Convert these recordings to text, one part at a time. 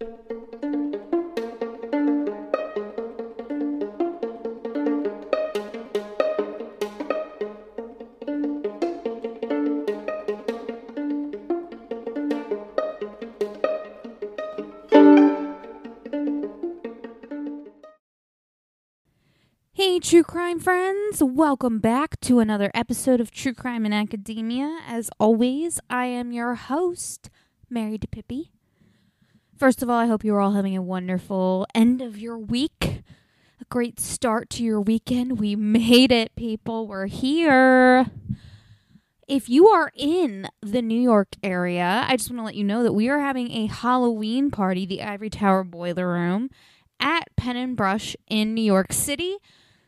Hey, true crime friends, welcome back to another episode of True Crime in Academia. As always, I am your host, Mary DePippi. First of all, I hope you're all having a wonderful end of your week, a great start to your weekend. We made it, people. We're here. If you are in the New York area, I just want to let you know that we are having a Halloween party, the Ivory Tower Boiler Room, at Pen and Brush in New York City.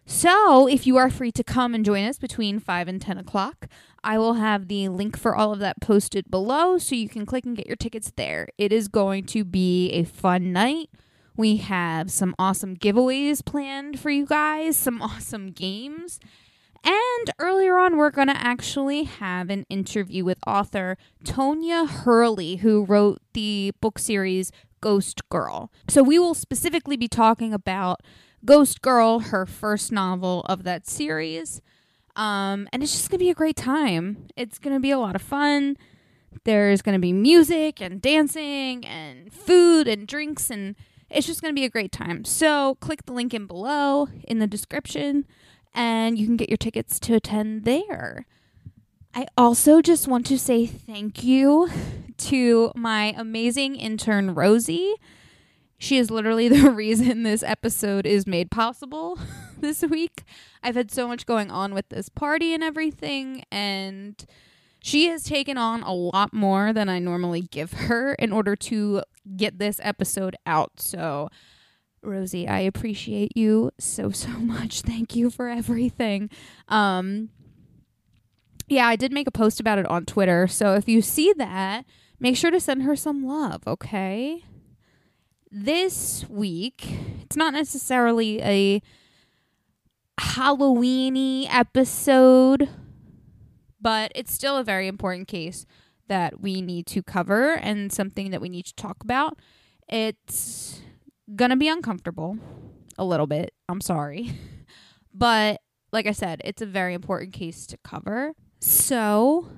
So, if you are free to come and join us between 5 and 10 o'clock, I will have the link for all of that posted below so you can click and get your tickets there. It is going to be a fun night. We have some awesome giveaways planned for you guys, some awesome games. And earlier on, we're going to actually have an interview with author Tonya Hurley, who wrote the book series Ghost Girl. So, we will specifically be talking about Ghost Girl, her first novel of that series. Um, and it's just going to be a great time. It's going to be a lot of fun. There's going to be music and dancing and food and drinks, and it's just going to be a great time. So, click the link in below in the description, and you can get your tickets to attend there. I also just want to say thank you to my amazing intern, Rosie. She is literally the reason this episode is made possible this week. I've had so much going on with this party and everything, and she has taken on a lot more than I normally give her in order to get this episode out. So, Rosie, I appreciate you so so much. Thank you for everything. Um yeah, I did make a post about it on Twitter. So if you see that, make sure to send her some love, okay? This week, it's not necessarily a Halloweeny episode, but it's still a very important case that we need to cover and something that we need to talk about. It's gonna be uncomfortable a little bit. I'm sorry. but like I said, it's a very important case to cover. So,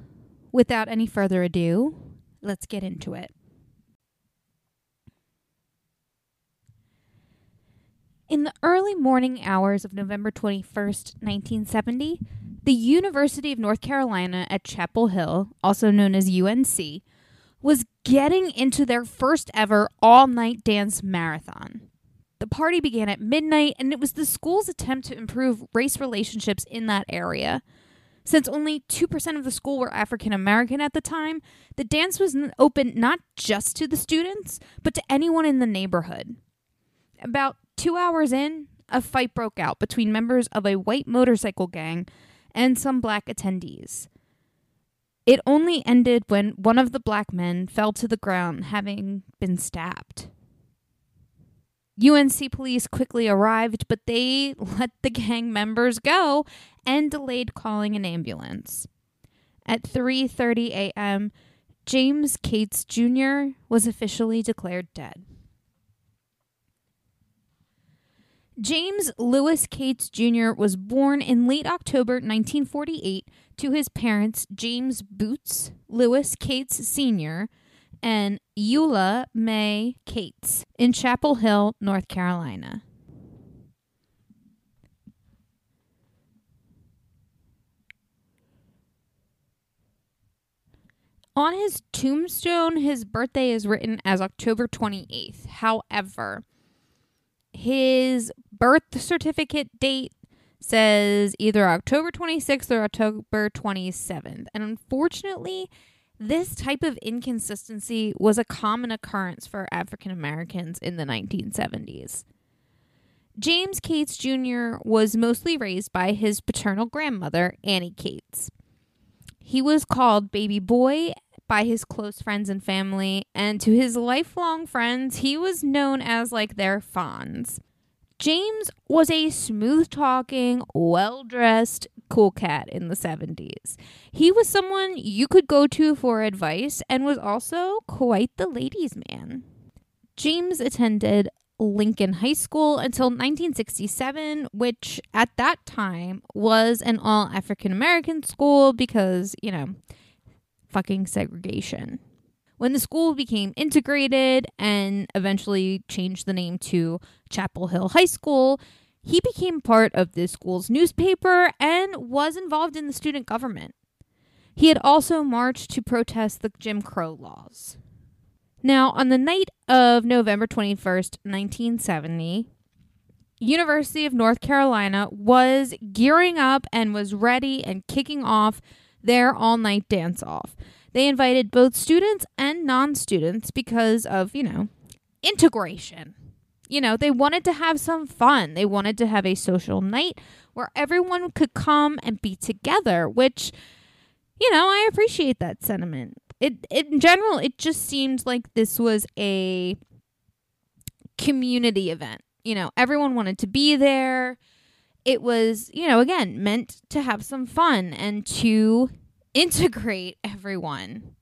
without any further ado, let's get into it. In the early morning hours of November 21st, 1970, the University of North Carolina at Chapel Hill, also known as UNC, was getting into their first ever all night dance marathon. The party began at midnight, and it was the school's attempt to improve race relationships in that area. Since only 2% of the school were African American at the time, the dance was open not just to the students, but to anyone in the neighborhood. About Two hours in, a fight broke out between members of a white motorcycle gang and some black attendees. It only ended when one of the black men fell to the ground, having been stabbed. UNC police quickly arrived, but they let the gang members go and delayed calling an ambulance. At 3:30 a.m., James Cates Jr. was officially declared dead. James Lewis Cates Jr. was born in late October 1948 to his parents James Boots Lewis Cates Sr. and Eula May Cates in Chapel Hill, North Carolina. On his tombstone, his birthday is written as October 28th. However, his birth certificate date says either October 26th or October 27th. And unfortunately, this type of inconsistency was a common occurrence for African Americans in the 1970s. James Cates Jr. was mostly raised by his paternal grandmother, Annie Cates. He was called Baby Boy by his close friends and family, and to his lifelong friends, he was known as like their Fonz. James was a smooth talking, well dressed, cool cat in the 70s. He was someone you could go to for advice and was also quite the ladies' man. James attended Lincoln High School until 1967, which at that time was an all African American school because, you know, fucking segregation. When the school became integrated and eventually changed the name to Chapel Hill High School, he became part of the school's newspaper and was involved in the student government. He had also marched to protest the Jim Crow laws. Now, on the night of November 21st, 1970, University of North Carolina was gearing up and was ready and kicking off their all-night dance-off. They invited both students and non-students because of, you know, integration. You know, they wanted to have some fun. They wanted to have a social night where everyone could come and be together, which you know, I appreciate that sentiment it, in general, it just seemed like this was a community event. You know, everyone wanted to be there. It was, you know, again, meant to have some fun and to integrate everyone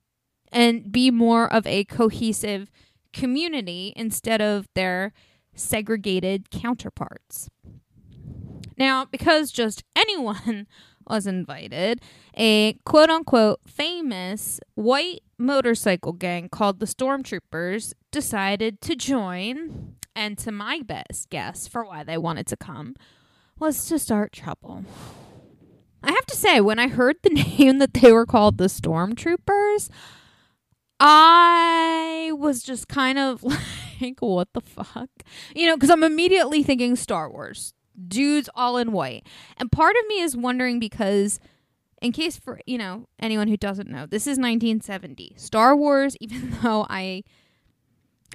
and be more of a cohesive community instead of their segregated counterparts. Now, because just anyone was invited, a quote unquote famous white motorcycle gang called the Stormtroopers decided to join. And to my best guess for why they wanted to come was to start trouble. I have to say, when I heard the name that they were called the Stormtroopers, I was just kind of like, what the fuck? You know, because I'm immediately thinking Star Wars dudes all in white. And part of me is wondering because in case for, you know, anyone who doesn't know, this is 1970. Star Wars, even though I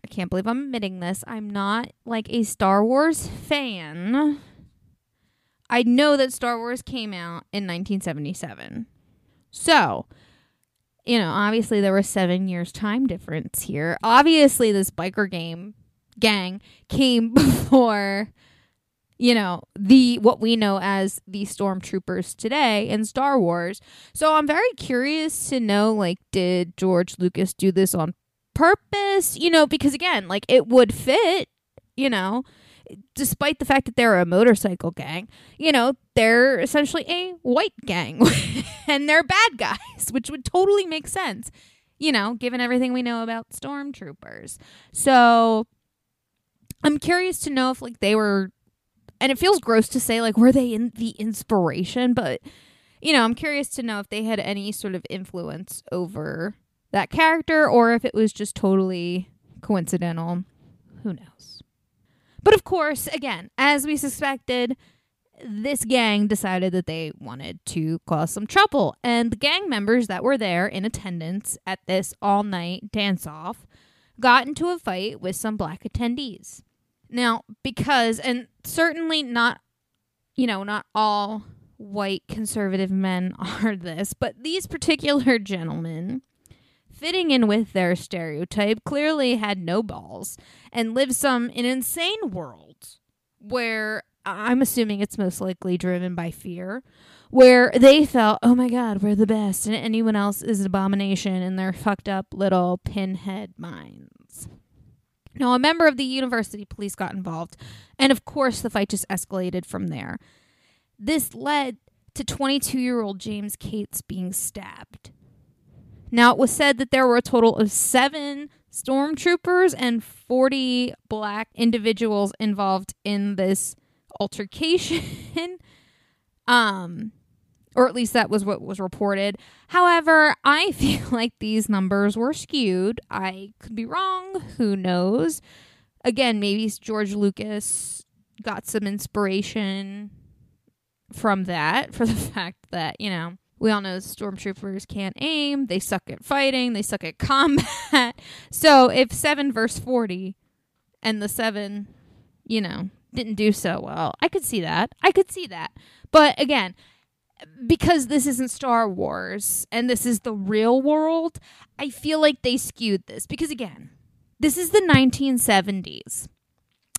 I can't believe I'm admitting this, I'm not like a Star Wars fan. I know that Star Wars came out in 1977. So, you know, obviously there was 7 years time difference here. Obviously this biker game gang came before you know, the what we know as the stormtroopers today in Star Wars. So I'm very curious to know like did George Lucas do this on purpose? You know, because again, like it would fit, you know, despite the fact that they're a motorcycle gang, you know, they're essentially a white gang and they're bad guys, which would totally make sense, you know, given everything we know about stormtroopers. So I'm curious to know if like they were and it feels gross to say like were they in the inspiration, but you know, I'm curious to know if they had any sort of influence over that character or if it was just totally coincidental. Who knows? But of course, again, as we suspected, this gang decided that they wanted to cause some trouble. And the gang members that were there in attendance at this all night dance off got into a fight with some black attendees. Now, because, and certainly not, you know, not all white conservative men are this, but these particular gentlemen, fitting in with their stereotype, clearly had no balls and lived some an insane world where I'm assuming it's most likely driven by fear, where they felt, oh my God, we're the best, and anyone else is an abomination in their fucked up little pinhead minds. Now, a member of the university police got involved, and of course, the fight just escalated from there. This led to 22 year old James Cates being stabbed. Now, it was said that there were a total of seven stormtroopers and 40 black individuals involved in this altercation. um, or at least that was what was reported. However, I feel like these numbers were skewed. I could be wrong. Who knows? Again, maybe George Lucas got some inspiration from that for the fact that, you know, we all know stormtroopers can't aim, they suck at fighting, they suck at combat. so if 7 verse 40 and the 7, you know, didn't do so well, I could see that. I could see that. But again, because this isn't Star Wars and this is the real world, I feel like they skewed this because again, this is the 1970s.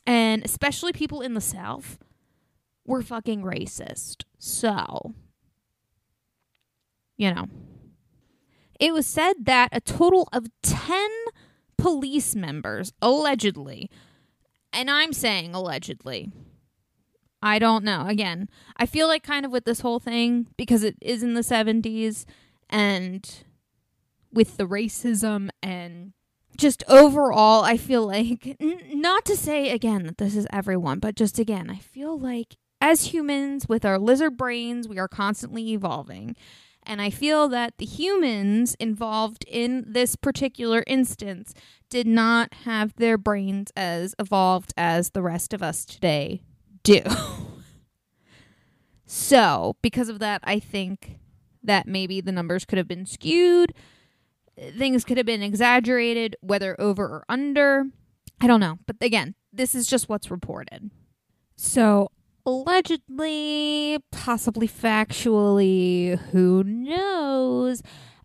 And especially people in the South were fucking racist. So, you know, it was said that a total of 10 police members, allegedly, and I'm saying allegedly. I don't know. Again, I feel like kind of with this whole thing, because it is in the 70s and with the racism and just overall, I feel like, n- not to say again that this is everyone, but just again, I feel like as humans with our lizard brains, we are constantly evolving. And I feel that the humans involved in this particular instance did not have their brains as evolved as the rest of us today do. so, because of that, I think that maybe the numbers could have been skewed. Things could have been exaggerated, whether over or under. I don't know. But again, this is just what's reported. So, allegedly, possibly factually, who knows?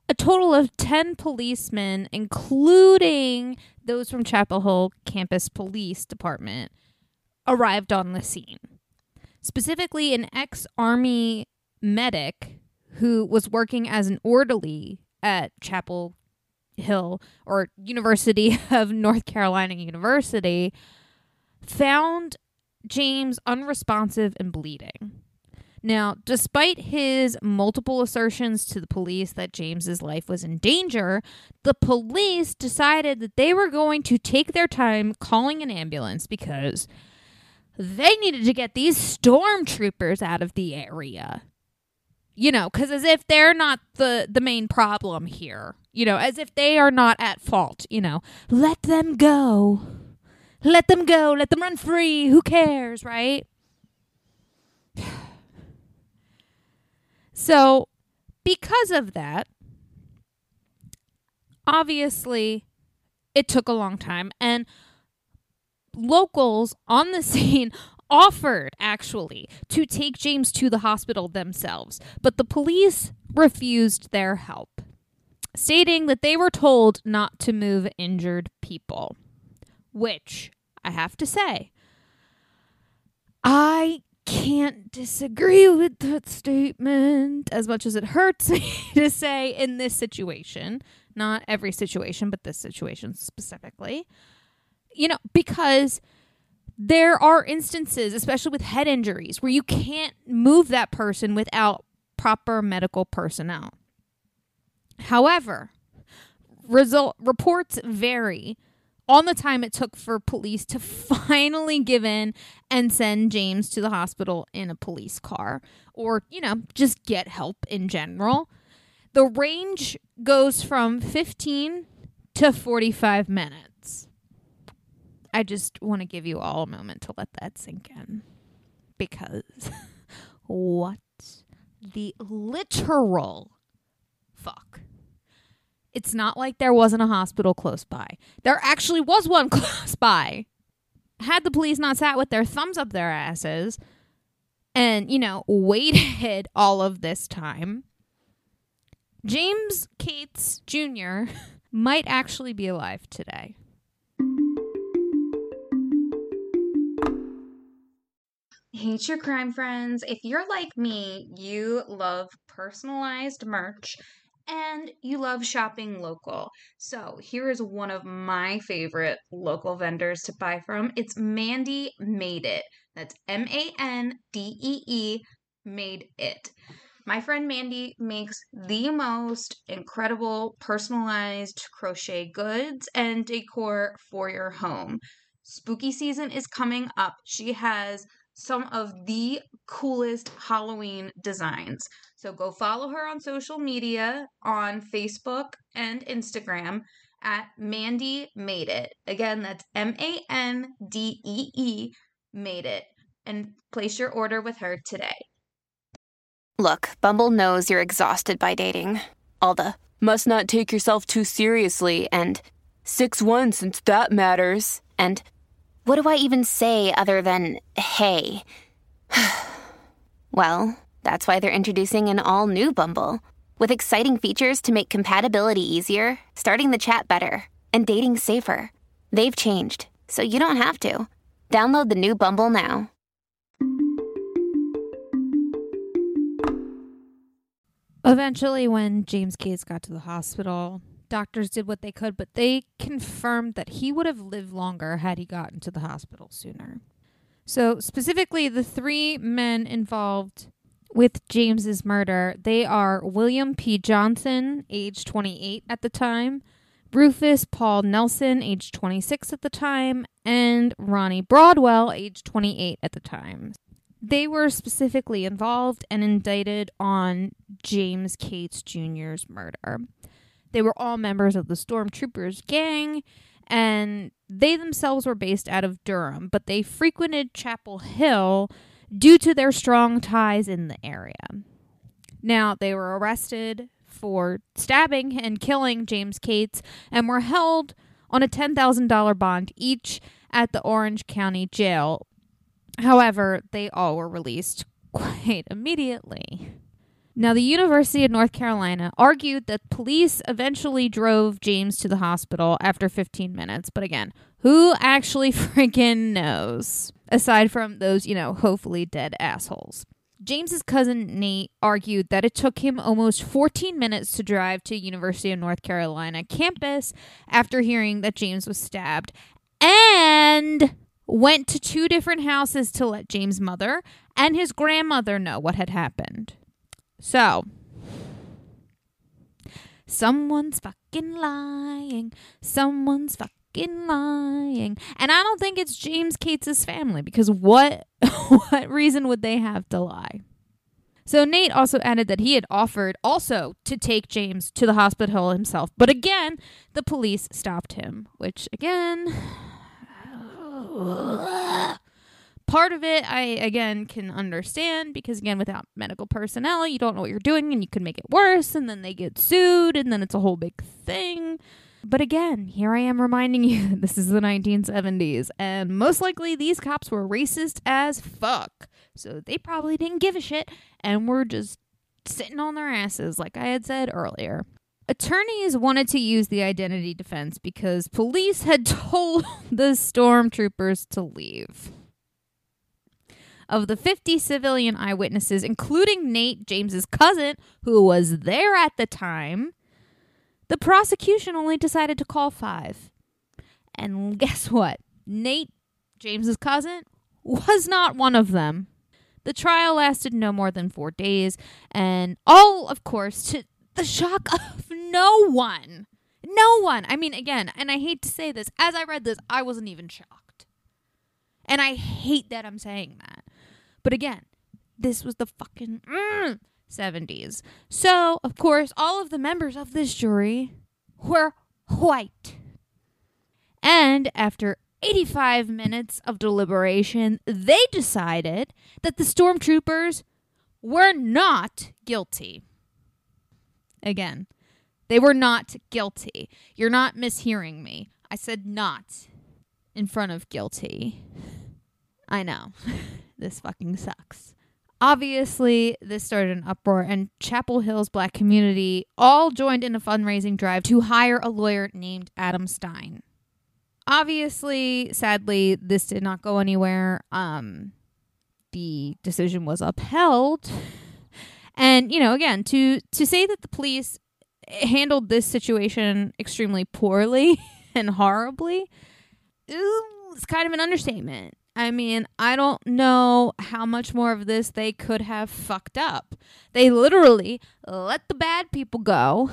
A total of 10 policemen, including those from Chapel Hill Campus Police Department, arrived on the scene. Specifically, an ex Army medic who was working as an orderly at Chapel Hill or University of North Carolina University found James unresponsive and bleeding. Now, despite his multiple assertions to the police that James's life was in danger, the police decided that they were going to take their time calling an ambulance because they needed to get these stormtroopers out of the area. You know, cuz as if they're not the the main problem here. You know, as if they are not at fault, you know. Let them go. Let them go. Let them run free. Who cares, right? So, because of that, obviously, it took a long time. And locals on the scene offered, actually, to take James to the hospital themselves. But the police refused their help, stating that they were told not to move injured people which I have to say, I can't disagree with that statement as much as it hurts me to say in this situation. Not every situation, but this situation specifically. You know, because there are instances, especially with head injuries, where you can't move that person without proper medical personnel. However, result reports vary on the time it took for police to finally give in and send James to the hospital in a police car or, you know, just get help in general. The range goes from 15 to 45 minutes. I just want to give you all a moment to let that sink in. Because what the literal fuck? It's not like there wasn't a hospital close by. There actually was one close by. Had the police not sat with their thumbs up their asses and, you know, waited all of this time, James Cates Jr. might actually be alive today. Hey, true crime friends. If you're like me, you love personalized merch and you love shopping local. So, here is one of my favorite local vendors to buy from. It's Mandee Made It. That's M A N D E E Made It. My friend Mandy makes the most incredible personalized crochet goods and decor for your home. Spooky season is coming up. She has some of the coolest Halloween designs. So go follow her on social media on Facebook and Instagram at Mandee Made It. Again, that's M A N D E E Made It. And place your order with her today. Look, Bumble knows you're exhausted by dating. All the must not take yourself too seriously and 6 1 since that matters. And what do I even say other than hey? well, that's why they're introducing an all new Bumble with exciting features to make compatibility easier, starting the chat better, and dating safer. They've changed, so you don't have to. Download the new Bumble now. Eventually, when James Cates got to the hospital, doctors did what they could, but they confirmed that he would have lived longer had he gotten to the hospital sooner. So, specifically, the three men involved with James's murder, they are William P. Johnson, age 28 at the time, Rufus Paul Nelson, age 26 at the time, and Ronnie Broadwell, age 28 at the time. They were specifically involved and indicted on James Cates Jr.'s murder. They were all members of the Stormtroopers gang, and they themselves were based out of Durham, but they frequented Chapel Hill due to their strong ties in the area. Now, they were arrested for stabbing and killing James Cates and were held on a $10,000 bond each at the Orange County Jail. However, they all were released quite immediately. Now, the University of North Carolina argued that police eventually drove James to the hospital after 15 minutes. But again, who actually freaking knows? Aside from those, you know, hopefully dead assholes. James's cousin Nate argued that it took him almost 14 minutes to drive to University of North Carolina campus after hearing that James was stabbed and went to two different houses to let James' mother and his grandmother know what had happened. So, someone's fucking lying. Someone's fucking lying. And I don't think it's James Cates' family because what what reason would they have to lie? So Nate also added that he had offered also to take James to the hospital himself, but again, the police stopped him, which again part of it I again can understand because again without medical personnel you don't know what you're doing and you can make it worse and then they get sued and then it's a whole big thing. But again, here I am reminding you this is the 1970s and most likely these cops were racist as fuck. So they probably didn't give a shit and were just sitting on their asses like I had said earlier. Attorneys wanted to use the identity defense because police had told the stormtroopers to leave. Of the 50 civilian eyewitnesses, including Nate, James's cousin, who was there at the time, the prosecution only decided to call five. And guess what? Nate, James's cousin, was not one of them. The trial lasted no more than four days, and all, of course, to the shock of no one. No one. I mean, again, and I hate to say this, as I read this, I wasn't even shocked. And I hate that I'm saying that. But again, this was the fucking mm, 70s. So, of course, all of the members of this jury were white. And after 85 minutes of deliberation, they decided that the stormtroopers were not guilty. Again, they were not guilty. You're not mishearing me. I said not in front of guilty. I know. this fucking sucks. Obviously, this started an uproar, and Chapel Hill's black community all joined in a fundraising drive to hire a lawyer named Adam Stein. Obviously, sadly, this did not go anywhere. Um, the decision was upheld. And, you know, again, to to say that the police handled this situation extremely poorly and horribly, it's kind of an understatement. I mean, I don't know how much more of this they could have fucked up. They literally let the bad people go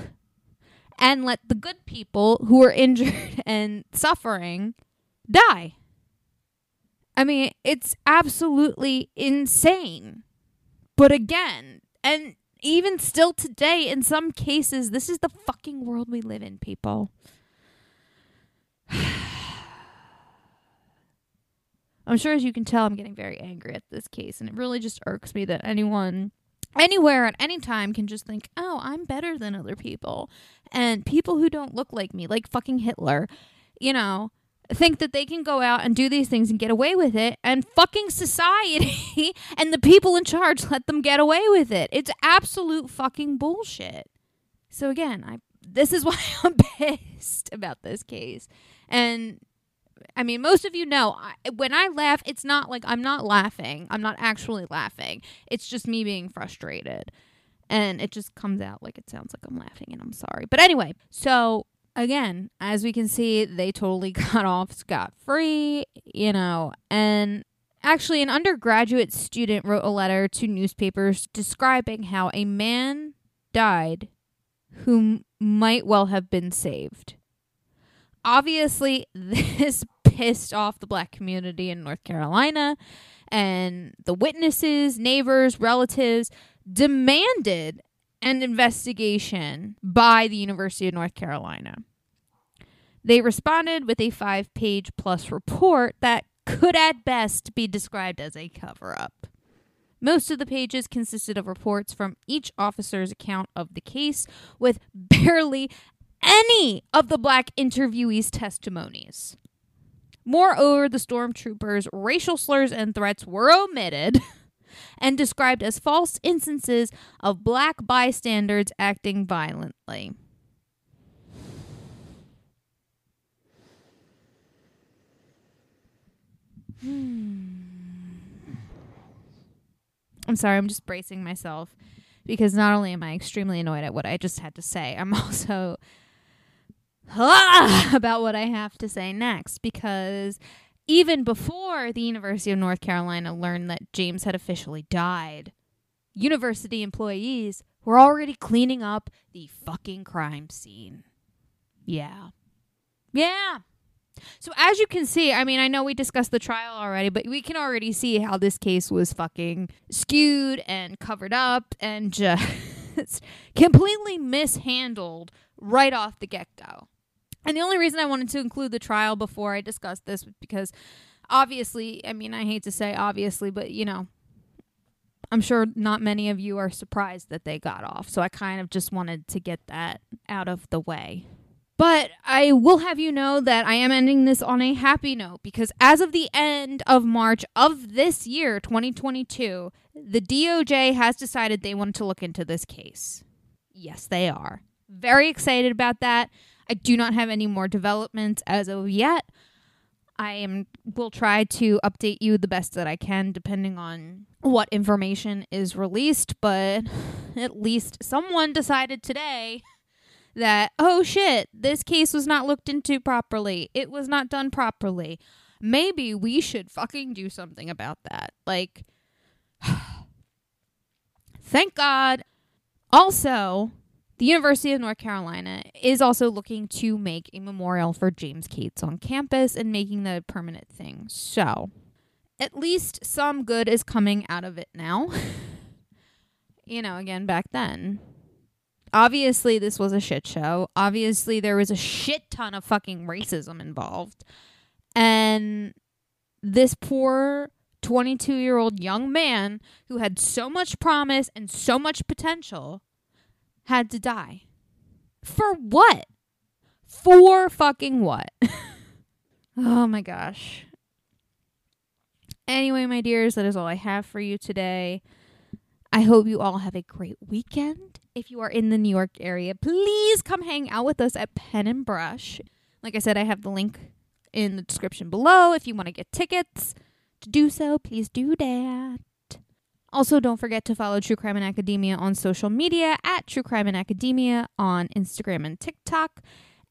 and let the good people who were injured and suffering die. I mean, it's absolutely insane. But again, and even still today, in some cases, this is the fucking world we live in, people. I'm sure, as you can tell, I'm getting very angry at this case, and it really just irks me that anyone, anywhere, at any time, can just think, oh, I'm better than other people. And people who don't look like me, like fucking Hitler, you know, think that they can go out and do these things and get away with it, and fucking society and the people in charge let them get away with it. It's absolute fucking bullshit. So, again, I this is why I'm pissed about this case. And I mean, most of you know I, when I laugh, it's not like I'm not laughing. I'm not actually laughing. It's just me being frustrated. And it just comes out like it sounds like I'm laughing, and I'm sorry. But anyway, so again, as we can see, they totally got off scot free, you know, and actually, an undergraduate student wrote a letter to newspapers describing how a man died who might well have been saved. Obviously, this pissed off the black community in North Carolina, and the witnesses, neighbors, relatives demanded an investigation by the University of North Carolina. They responded with a five page plus report that could at best be described as a cover up. Most of the pages consisted of reports from each officer's account of the case, with barely any of the black interviewees' testimonies. Moreover, the stormtroopers' racial slurs and threats were omitted and described as false instances of black bystanders acting violently. Hmm. I'm sorry, I'm just bracing myself because not only am I extremely annoyed at what I just had to say, I'm also about what I have to say next because even before the University of North Carolina learned that James had officially died, university employees were already cleaning up the fucking crime scene. Yeah. Yeah. So as you can see, I mean, I know we discussed the trial already, but we can already see how this case was fucking skewed and covered up and just completely mishandled right off the get-go. And the only reason I wanted to include the trial before I discussed this was because obviously, I mean, I hate to say obviously, but you know, I'm sure not many of you are surprised that they got off. So I kind of just wanted to get that out of the way. But I will have you know that I am ending this on a happy note because as of the end of March of this year, 2022, the DOJ has decided they want to look into this case. Yes, they are. Very excited about that. I do not have any more developments as of yet. I am will try to update you the best that I can depending on what information is released, but at least someone decided today that, oh shit, this case was not looked into properly. It was not done properly. Maybe we should fucking do something about that. Like, thank God. Also, the University of North Carolina is also looking to make a memorial for James Cates on campus and making that a permanent thing. So, at least some good is coming out of it now. you know, again, back then, obviously this was a shit show. Obviously there was a shit ton of fucking racism involved. And this poor 22 year old young man who had so much promise and so much potential had to die. For what? For fucking what? oh my gosh. Anyway, my dears, that is all I have for you today. I hope you all have a great weekend. If you are in the New York area, please come hang out with us at Pen and Brush. Like I said, I have the link in the description below. If you want to get tickets to do so, please do that. Also, don't forget to follow True Crime and Academia on social media at True Crime and Academia on Instagram and TikTok,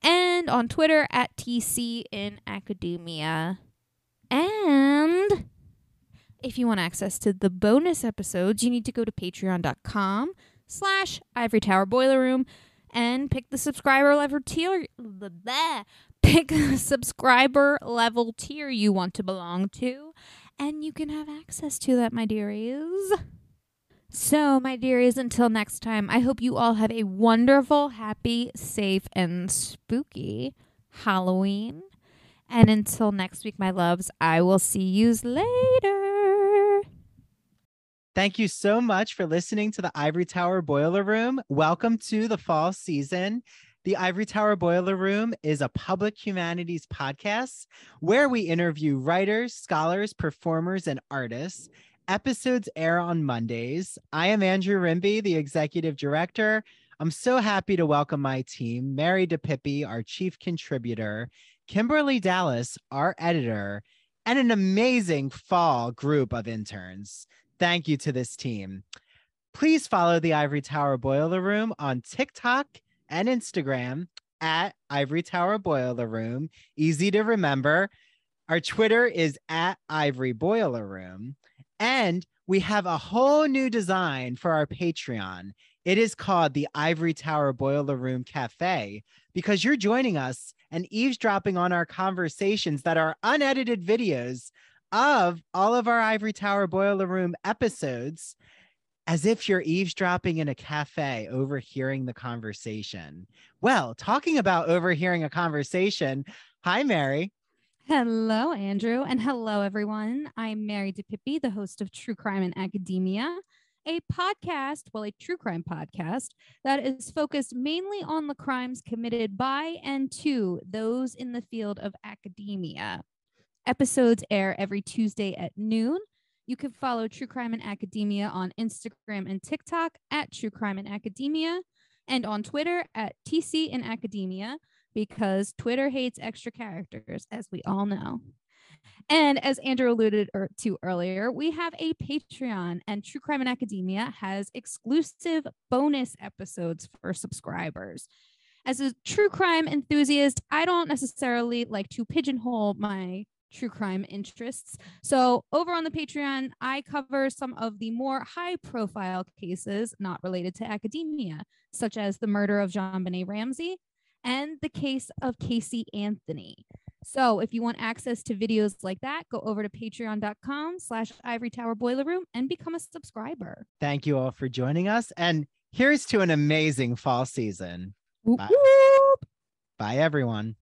and on Twitter at TC in Academia. And if you want access to the bonus episodes, you need to go to patreon.com slash ivory tower boiler room and pick the subscriber level tier pick the subscriber level tier you want to belong to and you can have access to that my dearies so my dearies until next time i hope you all have a wonderful happy safe and spooky halloween and until next week my loves i will see yous later Thank you so much for listening to the Ivory Tower Boiler Room. Welcome to the fall season. The Ivory Tower Boiler Room is a public humanities podcast where we interview writers, scholars, performers, and artists. Episodes air on Mondays. I am Andrew Rimby, the executive director. I'm so happy to welcome my team, Mary DePippi, our chief contributor, Kimberly Dallas, our editor, and an amazing fall group of interns thank you to this team. Please follow the Ivory Tower Boiler Room on TikTok and Instagram at Ivory Tower Boiler Room. Easy to remember. Our Twitter is at Ivory Boiler Room. And we have a whole new design for our Patreon. It is called the Ivory Tower Boiler Room Cafe because you're joining us and eavesdropping on our conversations that are unedited videos of all of our Ivory Tower Boiler Room episodes as if you're eavesdropping in a cafe, overhearing the conversation. Well, talking about overhearing a conversation, hi, Mary. Hello, Andrew, and hello, everyone. I'm Mary DePippi, the host of True Crime in Academia, a podcast, well, a true crime podcast that is focused mainly on the crimes committed by and to those in the field of academia. Episodes air every Tuesday at noon. You can follow True Crime in Academia on Instagram and TikTok at True Crime in Academia and on Twitter at TC in Academia because Twitter hates extra characters, as we all know. And as Andrew alluded er, to earlier, we have a Patreon, and True Crime in Academia has exclusive bonus episodes for subscribers. As a true crime enthusiast, I don't necessarily like to pigeonhole my true crime interests. So, over on the Patreon, I cover some of the more high profile cases not related to academia, such as the murder of JonBenét Ramsey and the case of Casey Anthony. So if you want access to videos like that, go over to patreon.com slash ivory tower boiler room and become a subscriber. Thank you all for joining us. And here's to an amazing fall season. Whoop, Bye. whoop. Bye, everyone.